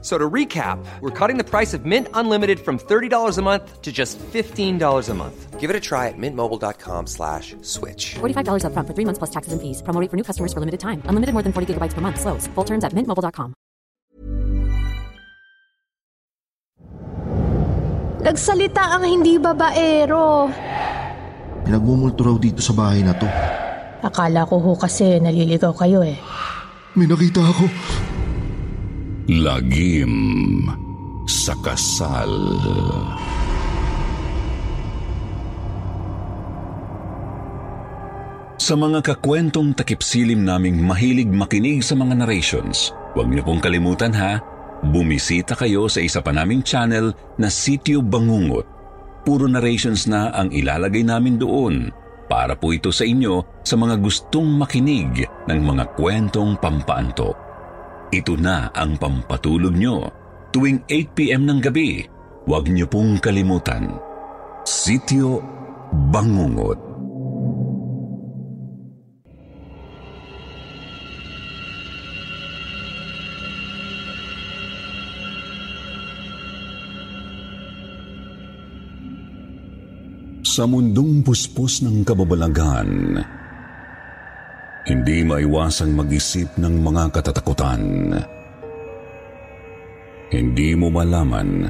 So to recap, we're cutting the price of Mint Unlimited from $30 a month to just $15 a month. Give it a try at mintmobile.com slash switch. $45 upfront for three months plus taxes and fees. Promo rate for new customers for limited time. Unlimited more than 40 gigabytes per month. Slows. Full terms at mintmobile.com. Nagsalita ang hindi babaero. Pinagmumulto raw dito sa bahay na to. Akala ko ho kasi naliligaw kayo eh. May nakita ako. Lagim sa kasal. Sa mga kakwentong takipsilim naming mahilig makinig sa mga narrations, huwag niyo pong kalimutan ha, bumisita kayo sa isa pa naming channel na Sityo Bangungot. Puro narrations na ang ilalagay namin doon para po ito sa inyo sa mga gustong makinig ng mga kwentong pampaanto. Ito na ang pampatulog nyo tuwing 8pm ng gabi. Huwag niyo pong kalimutan. Sityo Bangungot. Sa mundong puspos ng kababalagan, hindi maiwasang mag-isip ng mga katatakutan. Hindi mo malaman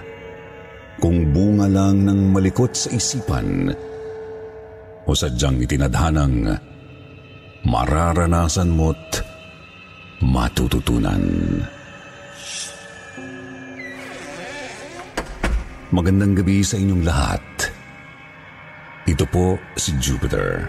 kung bunga lang ng malikot sa isipan o sadyang itinadhanang mararanasan mo't matututunan. Magandang gabi sa inyong lahat. Ito po si Jupiter.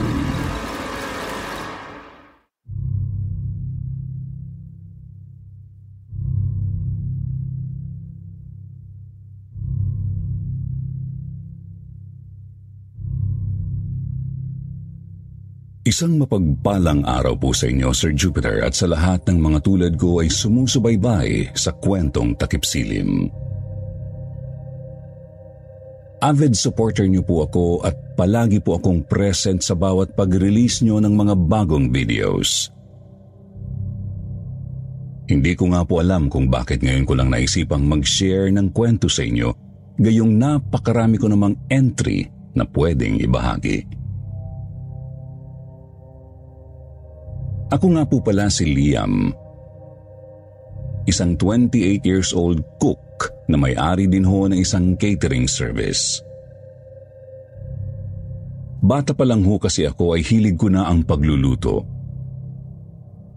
Isang mapagpalang araw po sa inyo, Sir Jupiter, at sa lahat ng mga tulad ko ay sumusubaybay sa kwentong takipsilim. Avid supporter niyo po ako at palagi po akong present sa bawat pag-release niyo ng mga bagong videos. Hindi ko nga po alam kung bakit ngayon ko lang naisipang mag-share ng kwento sa inyo, gayong napakarami ko namang entry na pwedeng ibahagi. Ako nga po pala si Liam. Isang 28 years old cook na may-ari din ho ng isang catering service. Bata pa lang ho kasi ako ay hilig ko na ang pagluluto.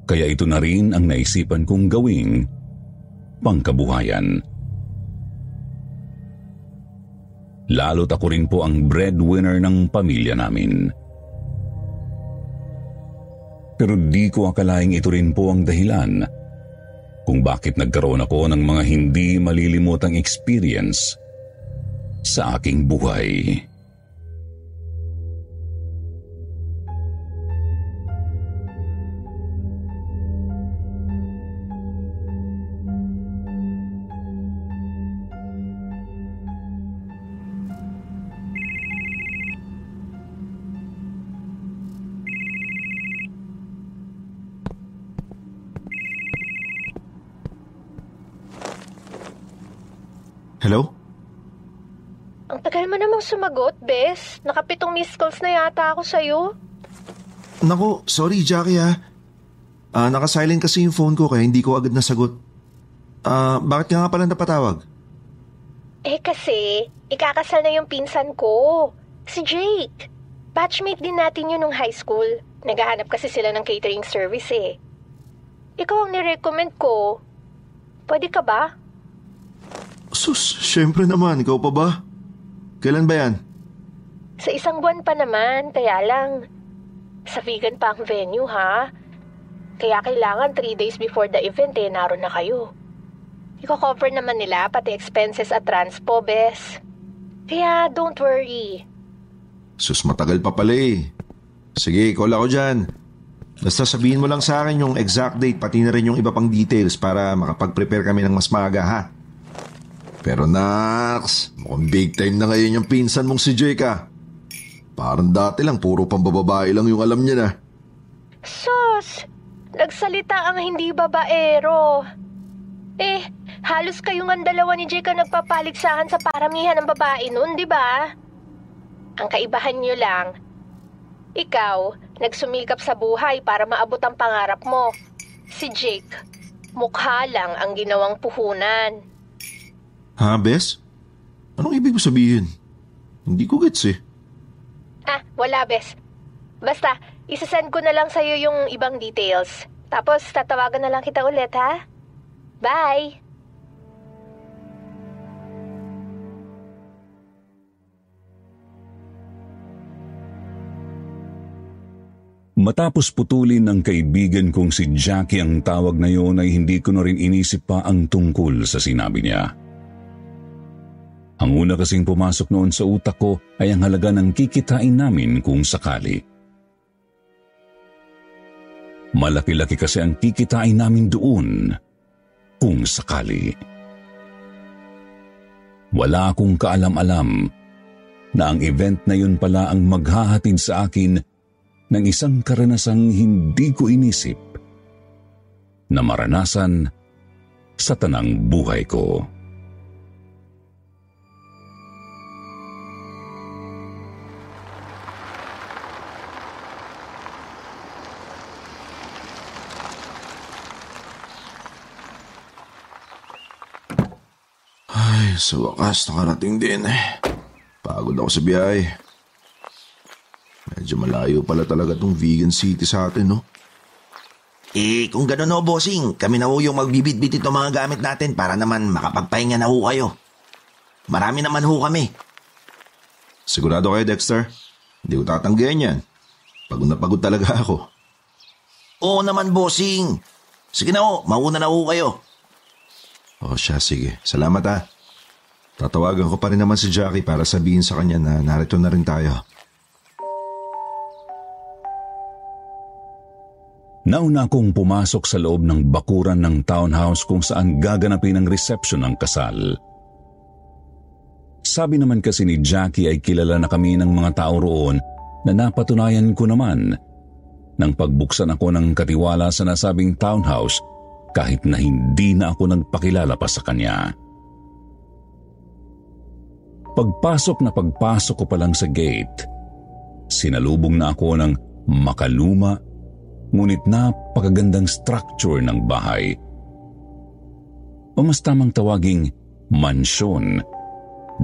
Kaya ito na rin ang naisipan kong gawing pangkabuhayan. Lalo't ako rin po ang breadwinner ng pamilya namin. Pero di ko akalaing ito rin po ang dahilan kung bakit nagkaroon ako ng mga hindi malilimutang experience sa aking buhay. Hello? Ang tagal mo namang sumagot, Bes. Nakapitong missed calls na yata ako sa'yo. Naku, sorry Jackie ha. Ah, naka-silent kasi yung phone ko kaya hindi ko agad nasagot. Ah, bakit ka nga pala napatawag? Eh kasi, ikakasal na yung pinsan ko. Si Jake. Batchmate din natin yun nung high school. Naghahanap kasi sila ng catering service eh. Ikaw ang nirecommend ko. Pwede ka ba? Sus, syempre naman, ikaw pa ba? Kailan ba yan? Sa isang buwan pa naman, kaya lang. Sa vegan pa ang venue, ha? Kaya kailangan three days before the event eh, naroon na kayo. Iko-cover naman nila pati expenses at transpo, bes. Kaya don't worry. Sus, matagal pa pala eh. Sige, call ako dyan. Basta sabihin mo lang sa akin yung exact date pati na rin yung iba pang details para makapag-prepare kami ng mas maaga ha. Pero Nax, mukhang big time na ngayon yung pinsan mong si Jeka. Parang dati lang, puro pambababae lang yung alam niya na. Sus! Nagsalita ang hindi babaero. Eh, halos kayong ang dalawa ni Jeka nagpapaligsahan sa paramihan ng babae nun, di ba? Ang kaibahan nyo lang, ikaw, nagsumikap sa buhay para maabot ang pangarap mo. Si Jake, mukha lang ang ginawang puhunan. Ha, Bes? Anong ibig mo sabihin? Hindi ko gets eh. Ah, wala, bes. Basta, isasend ko na lang sa'yo yung ibang details. Tapos, tatawagan na lang kita ulit, ha? Bye! Matapos putulin ng kaibigan kong si Jackie ang tawag na yon ay hindi ko na rin inisip pa ang tungkol sa sinabi niya. Ang una kasing pumasok noon sa utak ko ay ang halaga ng kikitain namin kung sakali. Malaki-laki kasi ang kikitain namin doon kung sakali. Wala akong kaalam-alam na ang event na yun pala ang maghahatid sa akin ng isang karanasang hindi ko inisip na maranasan sa tanang buhay ko. Sa wakas nakarating din eh. Pagod ako sa biyahe. Medyo malayo pala talaga tong vegan city sa atin, no? Eh, kung gano'n ho, bossing, kami na ho yung magbibitbit ito mga gamit natin para naman makapagpahinga na ho kayo. Marami naman ho kami. Sigurado kayo, Dexter? Hindi ko tatanggihan yan. Pagod na pagod talaga ako. Oo naman, bossing. Sige na ho, mauna na ho kayo. O siya, sige. Salamat ah. Tatawagan ko pa rin naman si Jackie para sabihin sa kanya na narito na rin tayo. Nauna akong pumasok sa loob ng bakuran ng townhouse kung saan gaganapin ang reception ng kasal. Sabi naman kasi ni Jackie ay kilala na kami ng mga tao roon na napatunayan ko naman nang pagbuksan ako ng katiwala sa nasabing townhouse kahit na hindi na ako nagpakilala pa sa kanya. Pagpasok na pagpasok ko pa lang sa gate, sinalubong na ako ng makaluma ngunit napakagandang structure ng bahay. O mas tamang tawaging mansyon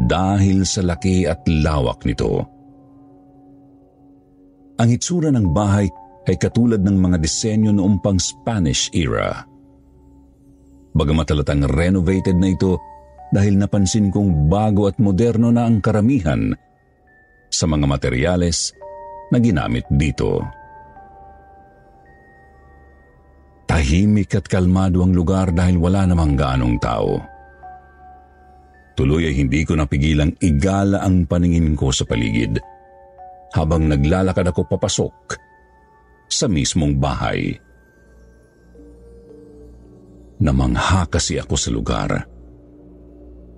dahil sa laki at lawak nito. Ang itsura ng bahay ay katulad ng mga disenyo noong pang Spanish era. Bagamat halatang renovated na ito dahil napansin kong bago at moderno na ang karamihan sa mga materyales na ginamit dito. Tahimik at kalmado ang lugar dahil wala namang gaanong tao. Tuloy ay hindi ko napigilang igala ang paningin ko sa paligid habang naglalakad ako papasok sa mismong bahay. Namangha kasi ako sa lugar.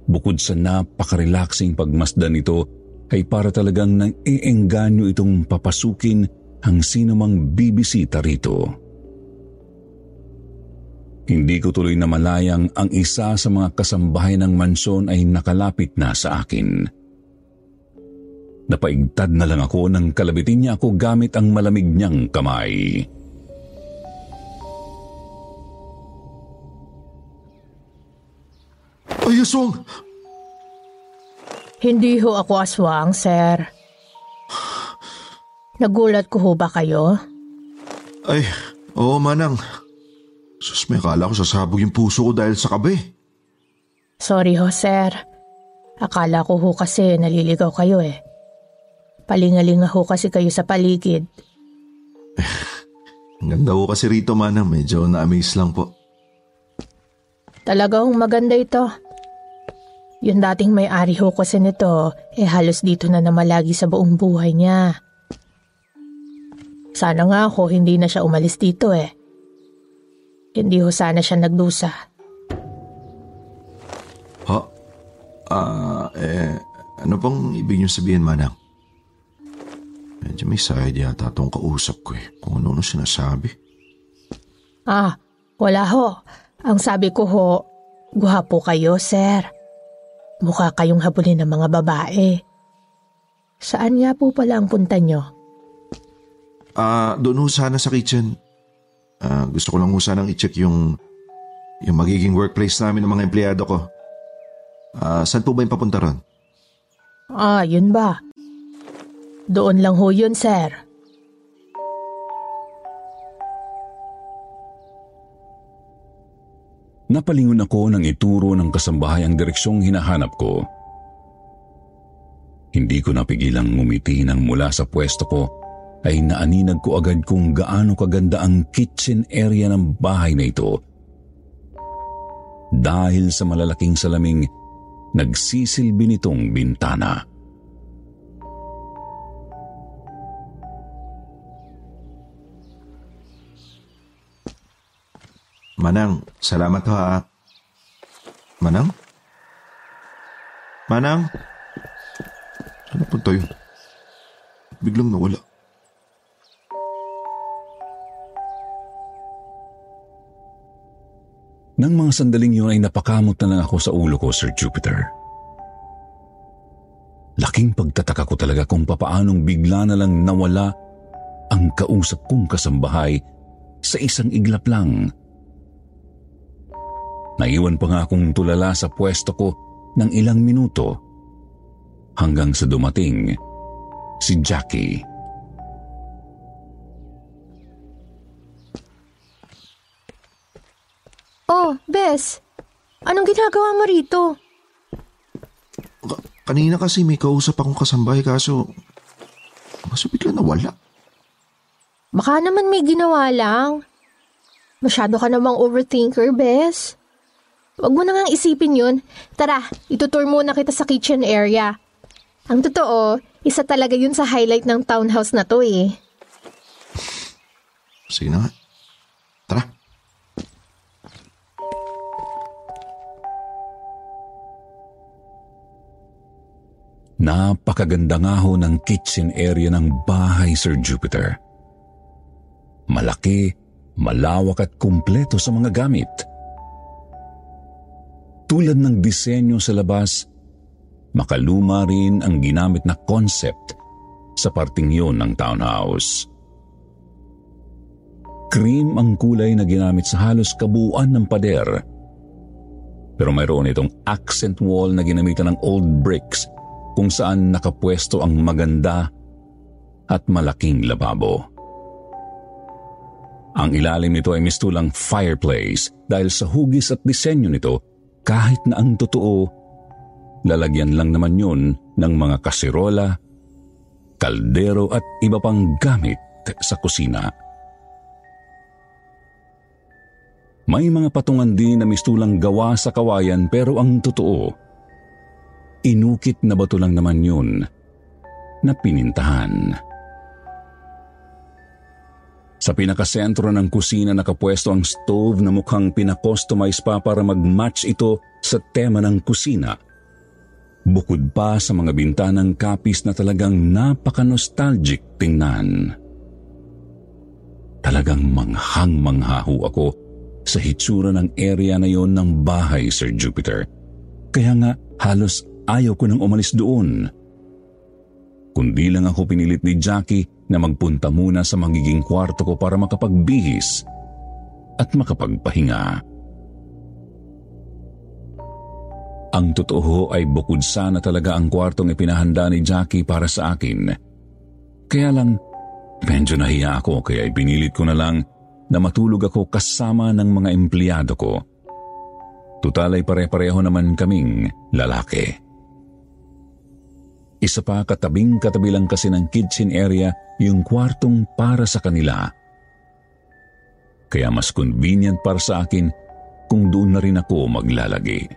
Bukod sa napaka-relaxing pagmasdan nito, ay para talagang nang iengganyo itong papasukin ang sino mang bibisita rito. Hindi ko tuloy na malayang ang isa sa mga kasambahay ng mansyon ay nakalapit na sa akin. Napaigtad na lang ako nang kalabitin niya ako gamit ang malamig niyang kamay. Ay, Aswang! Hindi ho ako aswang, sir. Nagulat ko ho ba kayo? Ay, oo manang. Sus, may akala ko sasabog yung puso ko dahil sa kabe. Sorry ho, sir. Akala ko ho kasi naliligaw kayo eh. Palingalinga ho kasi kayo sa paligid. Ang ganda ko kasi rito, manang. Medyo na-amaze lang po. Talaga hong maganda ito. Yung dating may-ari ho kasi nito, eh halos dito na namalagi sa buong buhay niya. Sana nga ako hindi na siya umalis dito eh. Hindi ho sana siya nagdusa. Ha? Ah, eh, ano pong ibig niyo sabihin, manang? Medyo may side yata itong kausap ko eh. Kung ano-ano sinasabi. Ah, wala ho. Ang sabi ko ho, guhapo kayo, sir. Mukha kayong habulin ng mga babae. Saan nga po pala ang punta nyo? Ah, doon ho sana sa kitchen. Ah, gusto ko lang ho sanang i-check yung yung magiging workplace namin ng mga empleyado ko. Ah, saan po ba yung papunta ron? Ah, yun ba? Doon lang ho yun, sir. Napalingon ako nang ituro ng kasambahay ang direksyong hinahanap ko. Hindi ko napigilang ngumiti nang mula sa pwesto ko ay naaninag ko agad kung gaano kaganda ang kitchen area ng bahay na ito. Dahil sa malalaking salaming nagsisilbi nitong bintana. Manang, salamat ho ha. Manang? Manang? Ano punta yun? Biglang nawala. Nang mga sandaling yun ay napakamot na lang ako sa ulo ko, Sir Jupiter. Laking pagtataka ko talaga kung papaanong bigla na lang nawala ang kausap kong kasambahay sa isang iglap lang. Naiwan pa nga akong tulala sa pwesto ko ng ilang minuto hanggang sa dumating si Jackie. Oh, Bes. Anong ginagawa mo rito? Ka- kanina kasi may kausap akong kasambahay kaso... Kaso bigla nawala. Baka naman may ginawa lang. Masyado ka namang overthinker, Bes. Huwag mo na ngang isipin yun. Tara, itutour muna kita sa kitchen area. Ang totoo, isa talaga yun sa highlight ng townhouse na to eh. Sige na nga. Tara. Napakaganda nga ho ng kitchen area ng bahay, Sir Jupiter. Malaki, malawak at kumpleto sa mga gamit. Tulad ng disenyo sa labas, makaluma rin ang ginamit na concept sa parting yun ng townhouse. Cream ang kulay na ginamit sa halos kabuuan ng pader. Pero mayroon itong accent wall na ginamitan ng old bricks kung saan nakapwesto ang maganda at malaking lababo. Ang ilalim nito ay mistulang fireplace dahil sa hugis at disenyo nito kahit na ang totoo, lalagyan lang naman yun ng mga kasirola, kaldero at iba pang gamit sa kusina. May mga patungan din na mistulang gawa sa kawayan pero ang totoo, inukit na bato lang naman yun na pinintahan. Sa pinakasentro ng kusina nakapwesto ang stove na mukhang pinakustomize pa para mag-match ito sa tema ng kusina. Bukod pa sa mga bintanang kapis na talagang napaka-nostalgic tingnan. Talagang manghang-manghaho ako sa hitsura ng area na yon ng bahay, Sir Jupiter. Kaya nga halos ayaw ko nang umalis doon. Kundi lang ako pinilit ni Jackie na magpunta muna sa magiging kwarto ko para makapagbihis at makapagpahinga. Ang totoo ay bukod sana talaga ang kwartong ipinahanda ni Jackie para sa akin. Kaya lang, medyo nahiya ako kaya ipinilit ko na lang na matulog ako kasama ng mga empleyado ko. Tutal ay pare-pareho naman kaming lalaki. Isa pa katabing katabi lang kasi ng kitchen area yung kwartong para sa kanila. Kaya mas convenient para sa akin kung doon na rin ako maglalagi.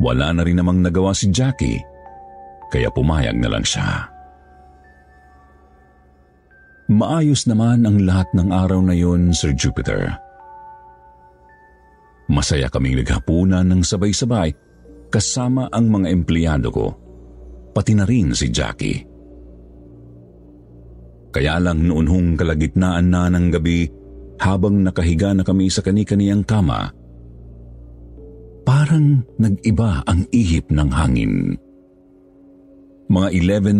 Wala na rin namang nagawa si Jackie, kaya pumayag na lang siya. Maayos naman ang lahat ng araw na yon, Sir Jupiter. Masaya kaming naghapunan ng sabay-sabay kasama ang mga empleyado ko, pati na rin si Jackie. Kaya lang noon hong kalagitnaan na ng gabi habang nakahiga na kami sa kani-kaniyang kama, parang nag-iba ang ihip ng hangin. Mga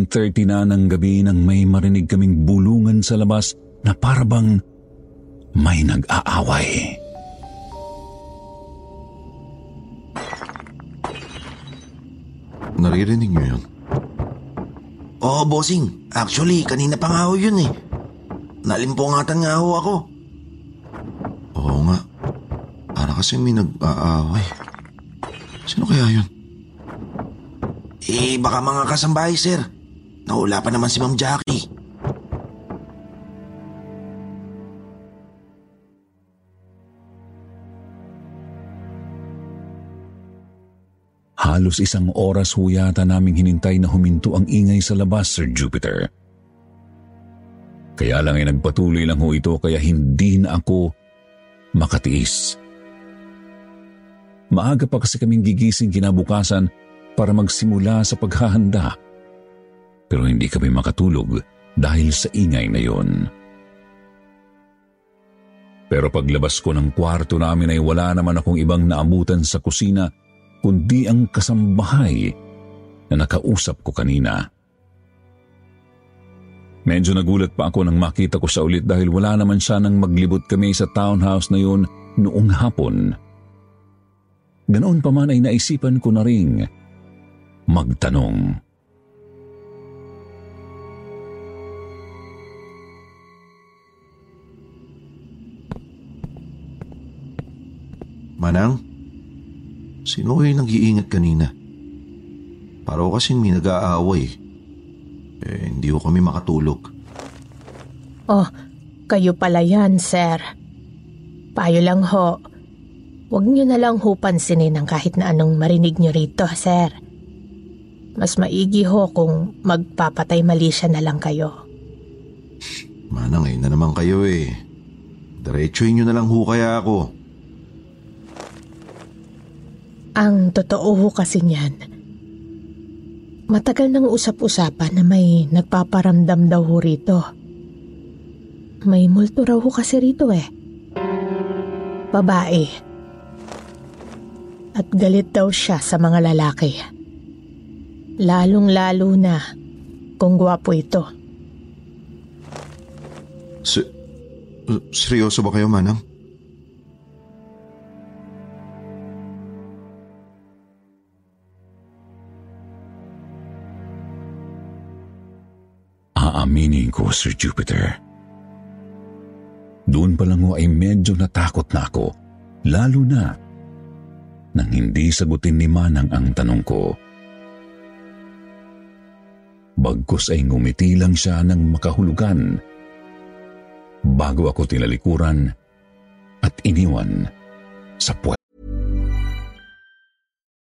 11.30 na ng gabi nang may marinig kaming bulungan sa labas na parabang may nag-aaway. Naririnig niyo yun? Oo, bossing. Actually, kanina pa nga ho yun eh. Nalimpungatan nga ho ako. Oo nga. Para kasi may nag-aaway. Sino kaya yun? Eh, baka mga kasambahay, sir. Naula pa naman si Ma'am Jackie. Halos isang oras ho yata naming hinintay na huminto ang ingay sa labas, Sir Jupiter. Kaya lang ay nagpatuloy lang ho ito kaya hindi na ako makatiis. Maaga pa kasi kaming gigising kinabukasan para magsimula sa paghahanda. Pero hindi kami makatulog dahil sa ingay na yon. Pero paglabas ko ng kwarto namin ay wala naman akong ibang naabutan sa kusina kundi ang kasambahay na nakausap ko kanina. Medyo nagulat pa ako nang makita ko siya ulit dahil wala naman siya nang maglibot kami sa townhouse na yun noong hapon. Ganoon pa man ay naisipan ko na ring magtanong. Manang? Sino kayo nag-iingat kanina? Para ko kasing may nag-aaway. Eh, hindi ko kami makatulog. Oh, kayo pala yan, sir. Payo lang ho. Huwag niyo na lang ho pansinin ang kahit na anong marinig niyo rito, sir. Mas maigi ho kung magpapatay mali siya na lang kayo. Manang, ngayon na naman kayo eh. Diretsuhin nyo na lang ho kaya ako. Ang totoo kasi niyan, matagal nang usap-usapan na may nagpaparamdam daw ho rito. May multo raw ho kasi rito eh. Babae. At galit daw siya sa mga lalaki. Lalong-lalo na kung gwapo ito. S- seryoso ba kayo, Manang? Aaminin ko, Sir Jupiter. Doon pa lang ho ay medyo natakot na ako, lalo na nang hindi sagutin ni Manang ang tanong ko. Bagkus ay ngumiti lang siya ng makahulugan bago ako tinalikuran at iniwan sa puwet.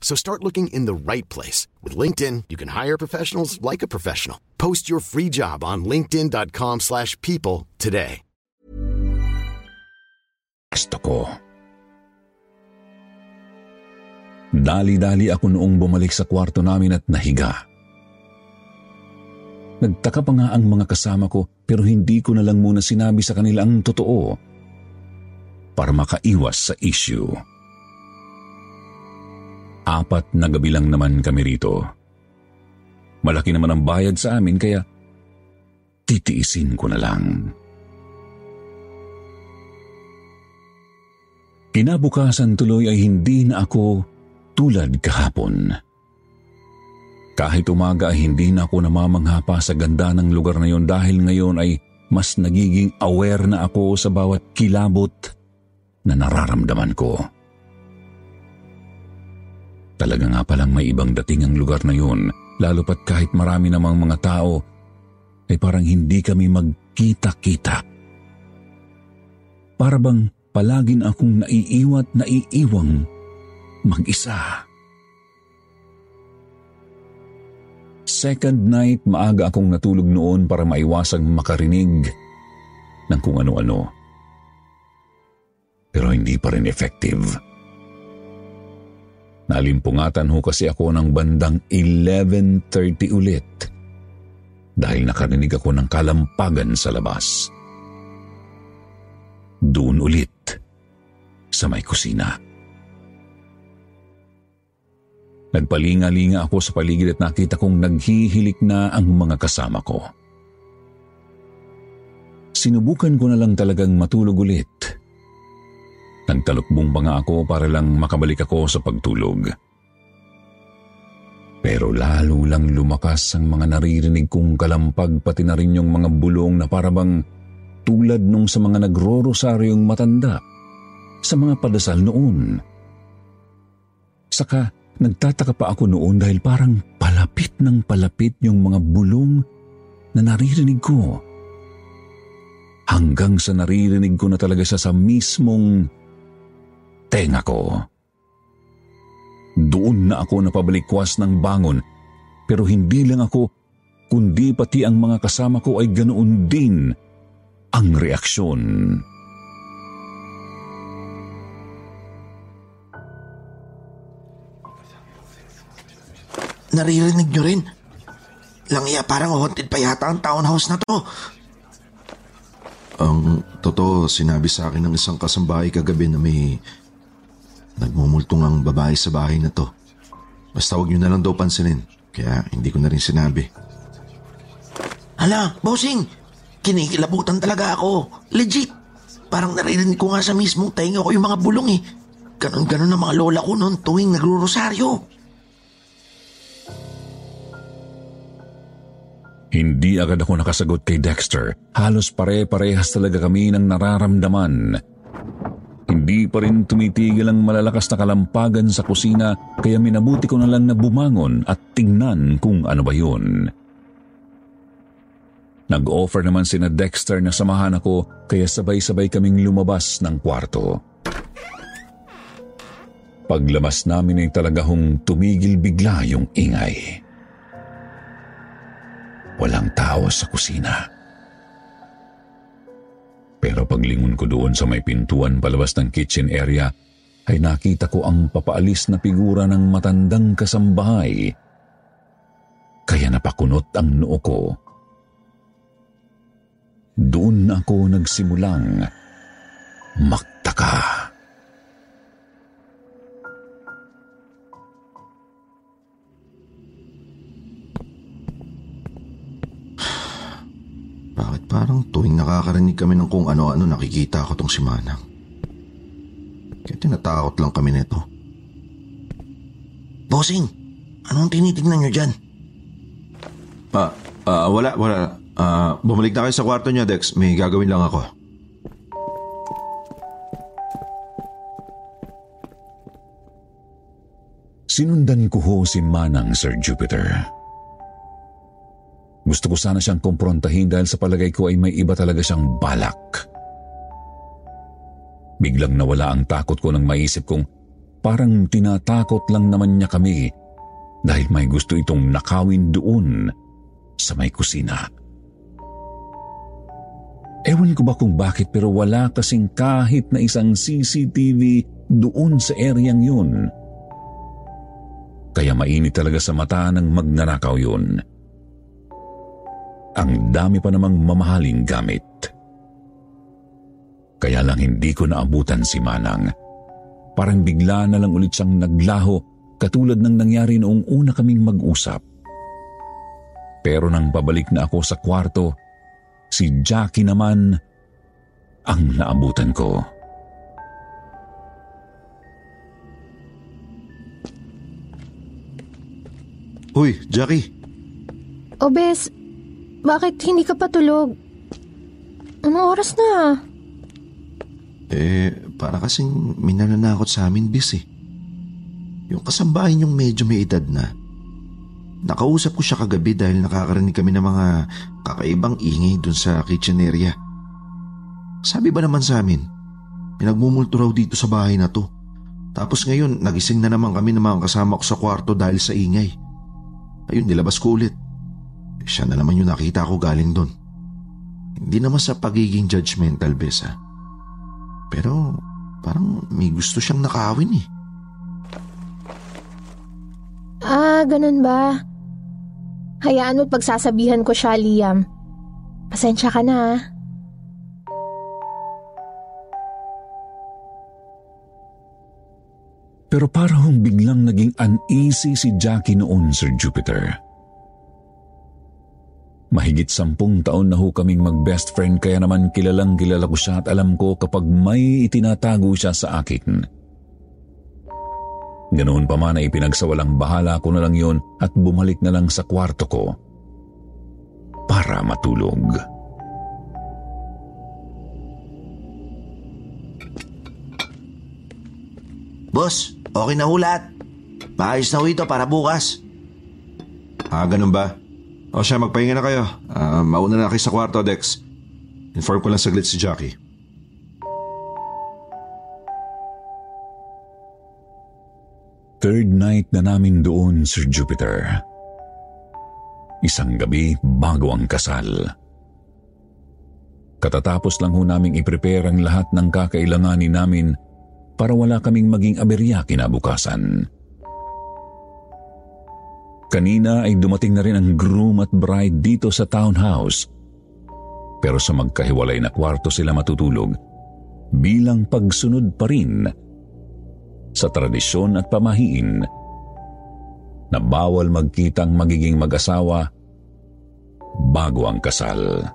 So start looking in the right place. With LinkedIn, you can hire professionals like a professional. Post your free job on linkedin.com slash people today. Gusto ko. Dali-dali ako noong bumalik sa kwarto namin at nahiga. Nagtaka pa nga ang mga kasama ko pero hindi ko na lang muna sinabi sa kanila ang totoo para makaiwas sa issue. Apat na gabi lang naman kami rito. Malaki naman ang bayad sa amin kaya titiisin ko na lang. Kinabukasan tuloy ay hindi na ako tulad kahapon. Kahit umaga ay hindi na ako namamangha pa sa ganda ng lugar na yon dahil ngayon ay mas nagiging aware na ako sa bawat kilabot na nararamdaman ko. Talaga nga palang may ibang dating ang lugar na yun, lalo pat kahit marami namang mga tao, ay parang hindi kami magkita-kita. Para bang palaging akong naiiwat naiiwang mag-isa. Second night, maaga akong natulog noon para maiwasang makarinig ng kung ano-ano. Pero hindi pa rin effective. Nalimpungatan ho kasi ako ng bandang 11.30 ulit dahil nakarinig ako ng kalampagan sa labas. Doon ulit sa may kusina. Nagpalinga-linga ako sa paligid at nakita kong naghihilik na ang mga kasama ko. Sinubukan ko na lang talagang matulog ulit. Nagtalukbong pa nga ako para lang makabalik ako sa pagtulog. Pero lalo lang lumakas ang mga naririnig kong kalampag pati na rin yung mga bulong na parabang tulad nung sa mga nagro-rosaryong matanda sa mga padasal noon. Saka Nagtataka pa ako noon dahil parang palapit ng palapit yung mga bulong na naririnig ko. Hanggang sa naririnig ko na talaga siya sa mismong tenga ko. Doon na ako napabalikwas ng bangon pero hindi lang ako kundi pati ang mga kasama ko ay ganoon din ang reaksyon. Naririnig nyo rin. Langya parang haunted pa yata ang townhouse na to. Ang totoo, sinabi sa akin ng isang kasambahay kagabi na may nagmumultong ang babae sa bahay na to. Basta huwag nyo na lang daw pansinin. Kaya hindi ko na rin sinabi. Hala, bossing! Kinikilabutan talaga ako. Legit! Parang naririnig ko nga sa mismong tainga ko yung mga bulong eh. Ganon-ganon ang mga lola ko noon tuwing nagro-rosaryo. Hindi agad ako nakasagot kay Dexter. Halos pare-parehas talaga kami ng nararamdaman. Hindi pa rin tumitigil ang malalakas na kalampagan sa kusina kaya minabuti ko na lang na bumangon at tingnan kung ano ba yun. Nag-offer naman si na Dexter na samahan ako kaya sabay-sabay kaming lumabas ng kwarto. Paglabas namin ay talaga hong tumigil bigla yung ingay. Walang tao sa kusina. Pero paglingon ko doon sa may pintuan palabas ng kitchen area, ay nakita ko ang papaalis na figura ng matandang kasambahay. Kaya napakunot ang noo ko. Doon ako nagsimulang magtaka. Bakit parang tuwing nakakarinig kami ng kung ano-ano nakikita ko tong si Manang. Kaya tinatakot lang kami nito. Bossing, anong tinitingnan nyo dyan? Ah, ah, wala, wala. Ah, bumalik na kayo sa kwarto niya, Dex. May gagawin lang ako. Sinundan ko ho si Manang, Sir Jupiter. Gusto ko sana siyang kumprontahin dahil sa palagay ko ay may iba talaga siyang balak. Biglang nawala ang takot ko nang maisip kong parang tinatakot lang naman niya kami dahil may gusto itong nakawin doon sa may kusina. Ewan ko ba kung bakit pero wala kasing kahit na isang CCTV doon sa eryang yun. Kaya mainit talaga sa mata ng magnanakaw yun. Ang dami pa namang mamahaling gamit. Kaya lang hindi ko naabutan si Manang. Parang bigla na lang ulit siyang naglaho katulad ng nangyari noong una kaming mag-usap. Pero nang pabalik na ako sa kwarto, Si Jackie naman ang naabutan ko. Hoy, Jackie. O Bes, bakit hindi ka patulog? Anong oras na? Eh, para kasing minananakot sa amin, bis eh. Yung kasambahay niyong medyo may edad na. Nakausap ko siya kagabi dahil nakakarinig kami ng mga kakaibang ingay dun sa kitchen area. Sabi ba naman sa amin, pinagmumulto raw dito sa bahay na to. Tapos ngayon, nagising na naman kami ng mga kasama ko sa kwarto dahil sa ingay. Ayun, nilabas ko ulit. Siya na naman yung nakita ko galing doon. Hindi naman sa pagiging judgmental, Besa. Pero parang may gusto siyang nakawin eh. Ah, ganun ba? Hayaan mo't pagsasabihan ko siya, Liam. Pasensya ka na. Ah. Pero parang biglang naging uneasy si Jackie noon, Sir Jupiter. Mahigit sampung taon na ho kaming mag-best friend kaya naman kilalang kilala ko siya at alam ko kapag may itinatago siya sa akin. Ganoon pa man ay pinagsawalang bahala ko na lang yon at bumalik na lang sa kwarto ko para matulog. Boss, okay na hulat. Maayos na ho ito para bukas. Ah, ganun ba? O siya, magpahinga na kayo. Uh, mauna na kayo sa kwarto, Dex. Inform ko lang saglit si Jackie. Third night na namin doon, Sir Jupiter. Isang gabi bago ang kasal. Katatapos lang ho naming i-prepare ang lahat ng kakailanganin namin para wala kaming maging aberya kinabukasan. Kanina ay dumating na rin ang groom at bride dito sa townhouse. Pero sa magkahiwalay na kwarto sila matutulog bilang pagsunod pa rin sa tradisyon at pamahiin na bawal magkitang magiging mag-asawa bago ang kasal.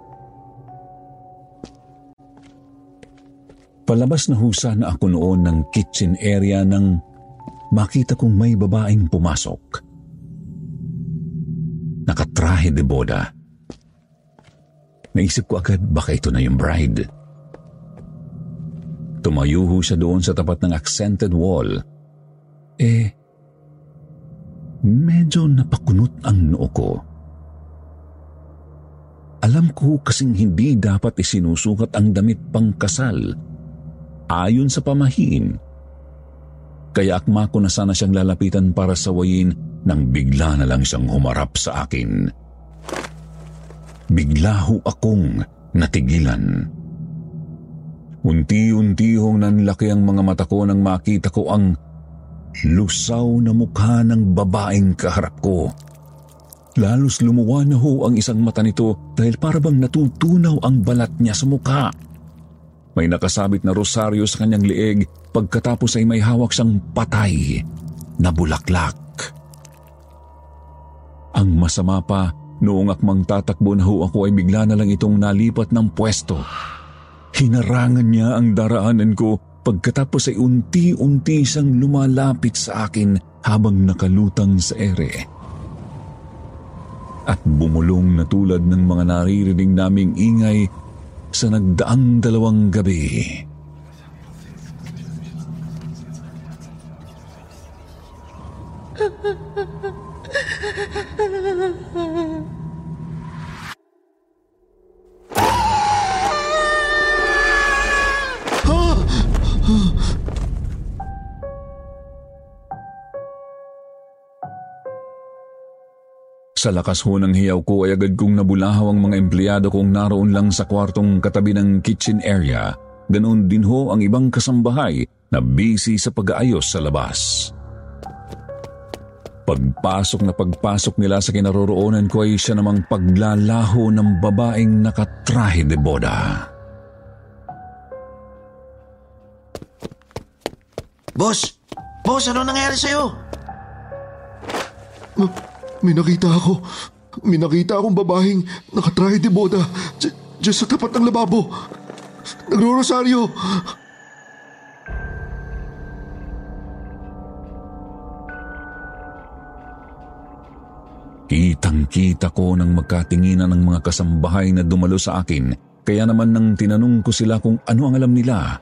Palabas na husa na ako noon ng kitchen area nang makita kong may babaeng pumasok. Nakatrahe de boda. Naisip ko agad baka ito na yung bride. Tumayo siya doon sa tapat ng accented wall. Eh, medyo napakunot ang noo ko. Alam ko kasing hindi dapat isinusukat ang damit pang kasal ayon sa pamahiin. Kaya akma ko na sana siyang lalapitan para sawayin nang bigla na lang siyang humarap sa akin. Bigla ho akong natigilan. Unti-unti hong nanlaki ang mga mata ko nang makita ko ang lusaw na mukha ng babaeng kaharap ko. Lalos lumuwa na ho ang isang mata nito dahil parabang natutunaw ang balat niya sa mukha. May nakasabit na rosaryo sa kanyang lieg pagkatapos ay may hawak siyang patay na bulaklak. Ang masama pa, noong akmang tatakbo na ho ako ay bigla na lang itong nalipat ng pwesto. Hinarangan niya ang daraanan ko pagkatapos ay unti-unti siyang lumalapit sa akin habang nakalutang sa ere. At bumulong na tulad ng mga naririnig naming ingay sa nagdaang dalawang gabi. Sa lakas ho ng hiyaw ko ay agad kong nabulahaw ang mga empleyado kong naroon lang sa kwartong katabi ng kitchen area. Ganoon din ho ang ibang kasambahay na busy sa pag-aayos sa labas. Pagpasok na pagpasok nila sa kinaroroonan ko ay siya namang paglalaho ng babaeng nakatrahe de boda. Boss! Boss, ano nangyari sa'yo? Ma- may nakita ako. May nakita akong babaeng nakatrahe de boda d- dyan sa tapat ng lababo. Nagro-rosaryo. Kitang-kita ko nang magkatinginan ng mga kasambahay na dumalo sa akin, kaya naman nang tinanong ko sila kung ano ang alam nila.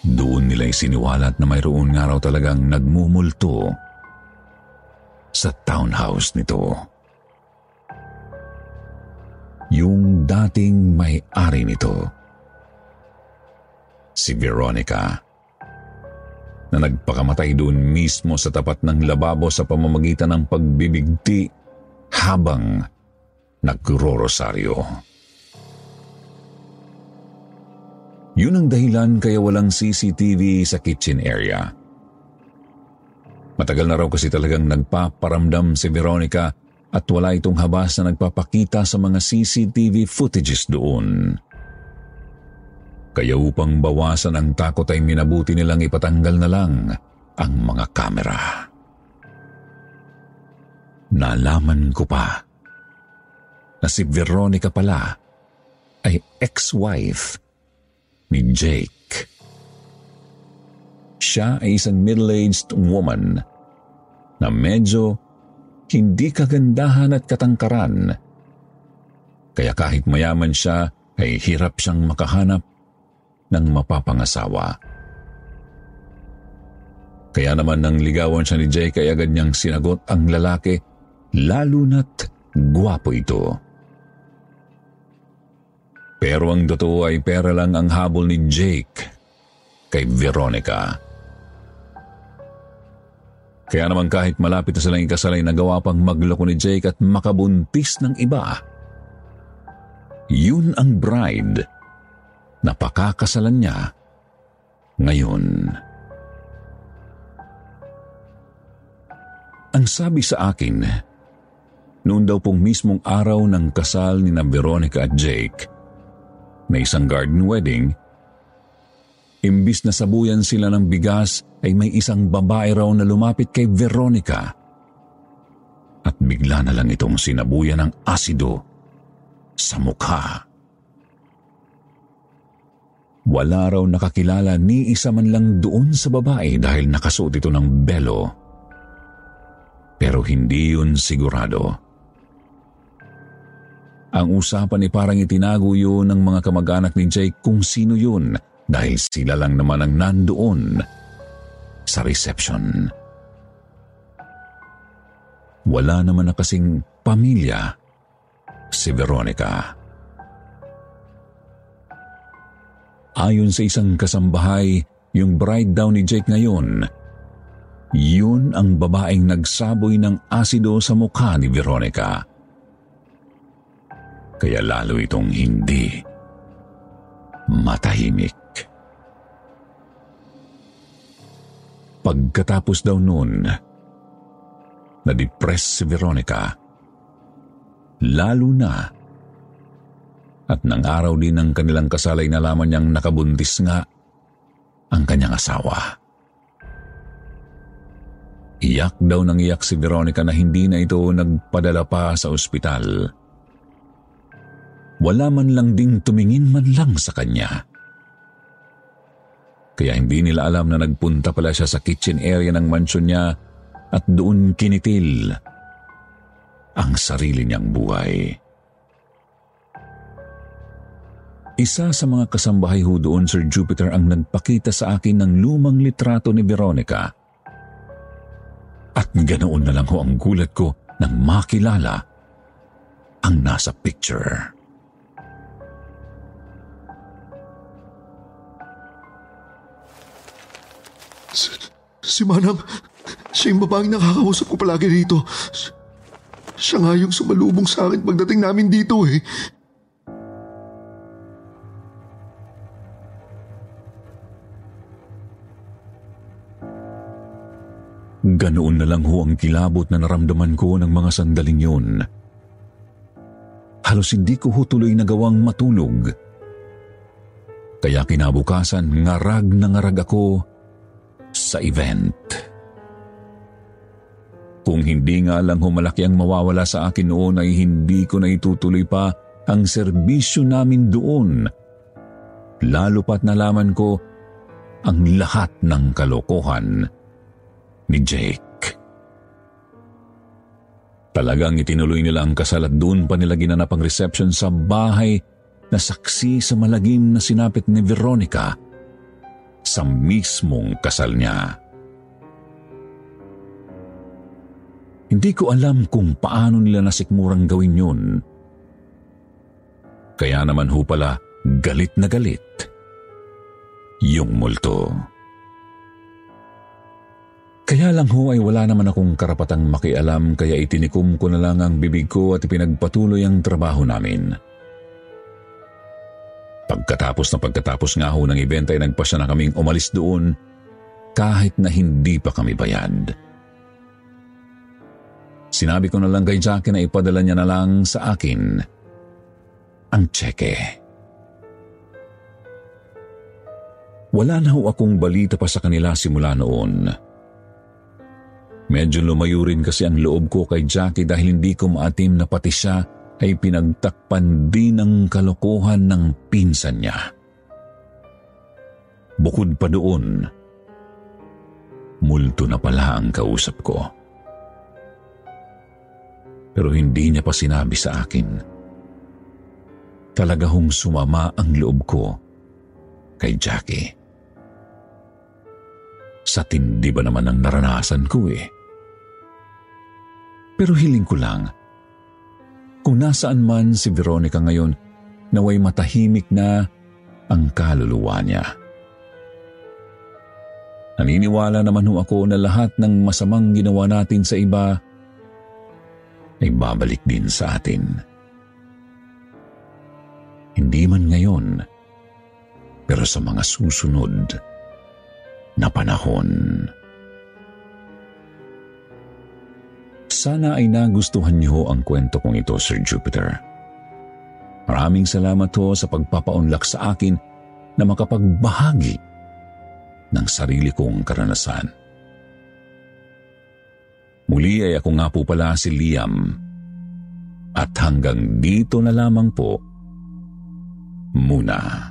Doon nila isiniwalat na mayroon nga raw talagang nagmumulto sa townhouse nito. Yung dating may-ari nito. Si Veronica na nagpakamatay doon mismo sa tapat ng lababo sa pamamagitan ng pagbibigti habang nagro-rosaryo. Yun ang dahilan kaya walang CCTV sa kitchen area. Matagal na raw kasi talagang nagpaparamdam si Veronica at wala itong habas na nagpapakita sa mga CCTV footages doon. Kaya upang bawasan ang takot ay minabuti nilang ipatanggal na lang ang mga kamera. Nalaman ko pa na si Veronica pala ay ex-wife ni Jake. Siya ay isang middle-aged woman na medyo hindi kagandahan at katangkaran. Kaya kahit mayaman siya ay hirap siyang makahanap ng mapapangasawa. Kaya naman nang ligawan siya ni Jake ay agad niyang sinagot ang lalaki lalo na't gwapo ito. Pero ang totoo ay pera lang ang habol ni Jake kay Veronica. Kaya naman kahit malapit na silang ikasalay nagawa pang magloko ni Jake at makabuntis ng iba. Yun ang bride na pakakasalan niya ngayon. Ang sabi sa akin, noon daw pong mismong araw ng kasal ni na Veronica at Jake, na isang garden wedding, imbis na sabuyan sila ng bigas ay may isang babae raw na lumapit kay Veronica at bigla na lang itong sinabuyan ng asido sa mukha. Wala raw nakakilala ni isa man lang doon sa babae dahil nakasuot ito ng belo. Pero hindi yun sigurado. Ang usapan ay parang itinago yun ng mga kamag-anak ni Jake kung sino yun dahil sila lang naman ang nandoon sa reception. Wala naman na kasing pamilya si Veronica. Ayon sa isang kasambahay, yung bride daw ni Jake ngayon, yun ang babaeng nagsaboy ng asido sa mukha ni Veronica. Kaya lalo itong hindi matahimik. Pagkatapos daw noon, na-depress si Veronica. Lalo na at nang araw din ng kanilang kasalay nalaman niyang nakabuntis nga ang kanyang asawa. Iyak daw nang iyak si Veronica na hindi na ito nagpadala pa sa ospital. Wala man lang ding tumingin man lang sa kanya. Kaya hindi nila alam na nagpunta pala siya sa kitchen area ng mansyon niya at doon kinitil ang sarili niyang buhay. Isa sa mga kasambahay ho doon, Sir Jupiter, ang nagpakita sa akin ng lumang litrato ni Veronica. At ganoon na lang ho ang gulat ko nang makilala ang nasa picture. Si, si Manang, siya yung babaeng nakakausap ko palagi rito. Siya nga yung sumalubong sa akin pagdating namin dito eh. Ganoon na lang ho ang kilabot na naramdaman ko ng mga sandaling yun. Halos hindi ko ho tuloy nagawang matulog. Kaya kinabukasan, ngarag na ngarag ako sa event. Kung hindi nga lang humalaki ang mawawala sa akin noon ay hindi ko na itutuloy pa ang serbisyo namin doon. Lalo pat nalaman ko ang lahat ng kalokohan ni Jake. Talagang itinuloy nila ang kasal at doon pa nila ginanap ang reception sa bahay na saksi sa malagim na sinapit ni Veronica sa mismong kasal niya. Hindi ko alam kung paano nila nasikmurang gawin yun. Kaya naman ho pala galit na galit yung multo. Kaya lang ho ay wala naman akong karapatang makialam kaya itinikom ko na lang ang bibig ko at ipinagpatuloy ang trabaho namin. Pagkatapos na pagkatapos nga ho ng event ay nagpasya na kaming umalis doon kahit na hindi pa kami bayad. Sinabi ko na lang kay Jackie na ipadala niya na lang sa akin ang tseke. Wala na ho akong balita pa sa kanila simula noon. Medyo lumayo rin kasi ang loob ko kay Jackie dahil hindi ko maatim na pati siya ay pinagtakpan din ng kalokohan ng pinsan niya. Bukod pa doon, multo na pala ang kausap ko. Pero hindi niya pa sinabi sa akin. Talaga hong sumama ang loob ko kay Jackie. Sa tindi ba naman ang naranasan ko eh. Pero hiling ko lang, kung nasaan man si Veronica ngayon, naway matahimik na ang kaluluwa niya. Naniniwala naman ho ako na lahat ng masamang ginawa natin sa iba ay babalik din sa atin. Hindi man ngayon, pero sa mga susunod na panahon. Sana ay nagustuhan niyo ang kwento kong ito, Sir Jupiter. Maraming salamat ho sa pagpapaunlak sa akin na makapagbahagi ng sarili kong karanasan. Muli ay ako nga po pala si Liam. At hanggang dito na lamang po muna.